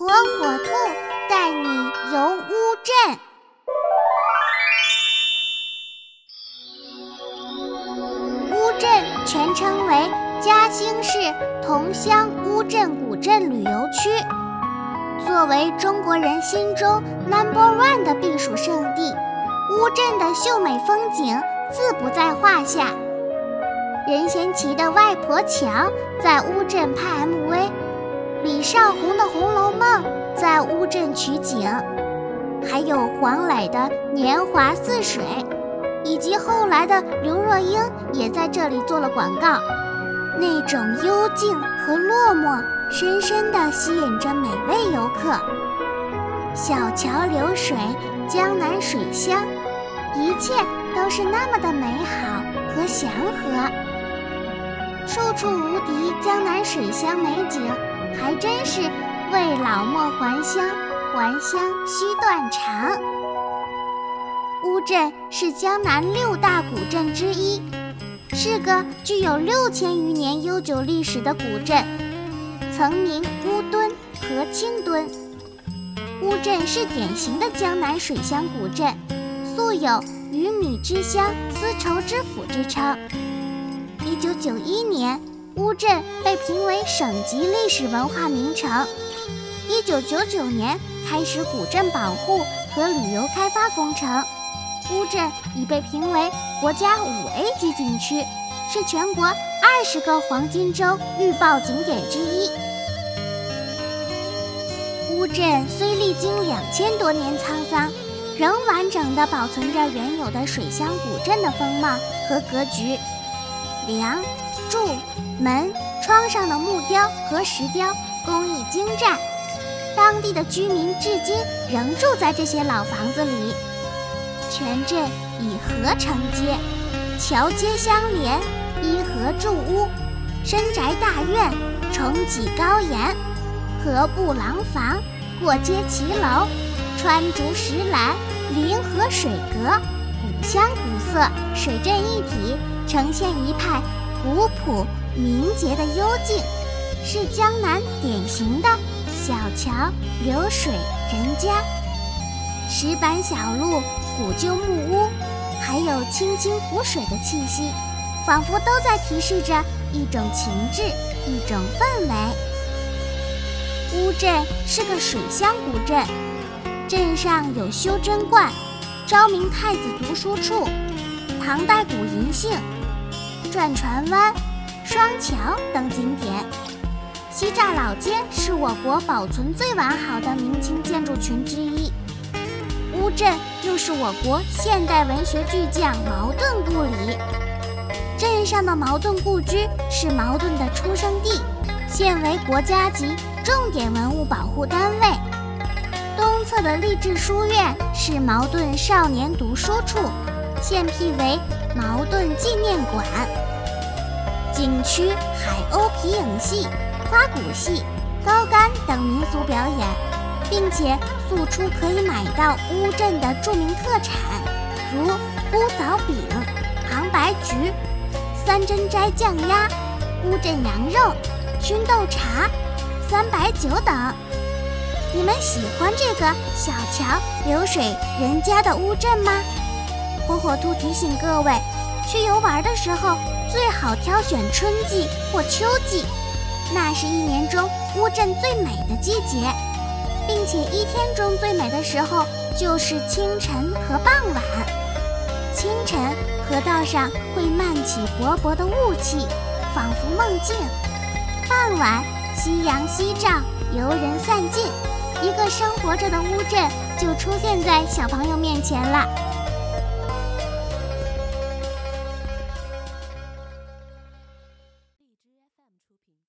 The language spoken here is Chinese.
火火兔带你游乌镇。乌镇全称为嘉兴市桐乡乌镇古镇旅游区，作为中国人心中 number one 的避暑胜地，乌镇的秀美风景自不在话下。任贤齐的外婆桥在乌镇拍 MV，李少红的《红楼梦》在乌镇取景，还有黄磊的《年华似水》，以及后来的刘若英也在这里做了广告。那种幽静和落寞，深深地吸引着每位游客。小桥流水，江南水乡，一切都是那么的美好和祥和。处处无敌江南水乡美景，还真是为老莫还乡，还乡须断肠。乌镇是江南六大古镇之一，是个具有六千余年悠久历史的古镇，曾名乌墩和青墩。乌镇是典型的江南水乡古镇，素有“鱼米之乡，丝绸之府”之称。一九九一年，乌镇被评为省级历史文化名城。一九九九年开始古镇保护和旅游开发工程，乌镇已被评为国家五 A 级景区，是全国二十个黄金周预报景点之一。乌镇虽历经两千多年沧桑，仍完整地保存着原有的水乡古镇的风貌和格局。梁、柱、门、窗上的木雕和石雕工艺精湛，当地的居民至今仍住在这些老房子里。全镇以河承接，桥街相连，依河筑屋，深宅大院，重脊高檐，河布廊房，过街骑楼，穿竹石栏，临河水阁，香古色，水镇一体。呈现一派古朴明洁的幽静，是江南典型的小桥流水人家，石板小路、古旧木屋，还有清清湖水的气息，仿佛都在提示着一种情致，一种氛围。乌镇是个水乡古镇，镇上有修真观、昭明太子读书处、唐代古银杏。转船湾、双桥等景点，西栅老街是我国保存最完好的明清建筑群之一。乌镇又是我国现代文学巨匠茅盾故里，镇上的茅盾故居是茅盾的出生地，现为国家级重点文物保护单位。东侧的励志书院是茅盾少年读书处，现辟为。茅盾纪念馆、景区海鸥皮影戏、花鼓戏、高杆等民俗表演，并且素出可以买到乌镇的著名特产，如姑嫂饼、杭白菊、三珍斋酱鸭、乌镇羊肉、熏豆茶、三白酒等。你们喜欢这个小桥流水人家的乌镇吗？火火兔提醒各位，去游玩的时候最好挑选春季或秋季，那是一年中乌镇最美的季节，并且一天中最美的时候就是清晨和傍晚。清晨，河道上会漫起薄薄的雾气，仿佛梦境；傍晚，夕阳西照，游人散尽，一个生活着的乌镇就出现在小朋友面前了。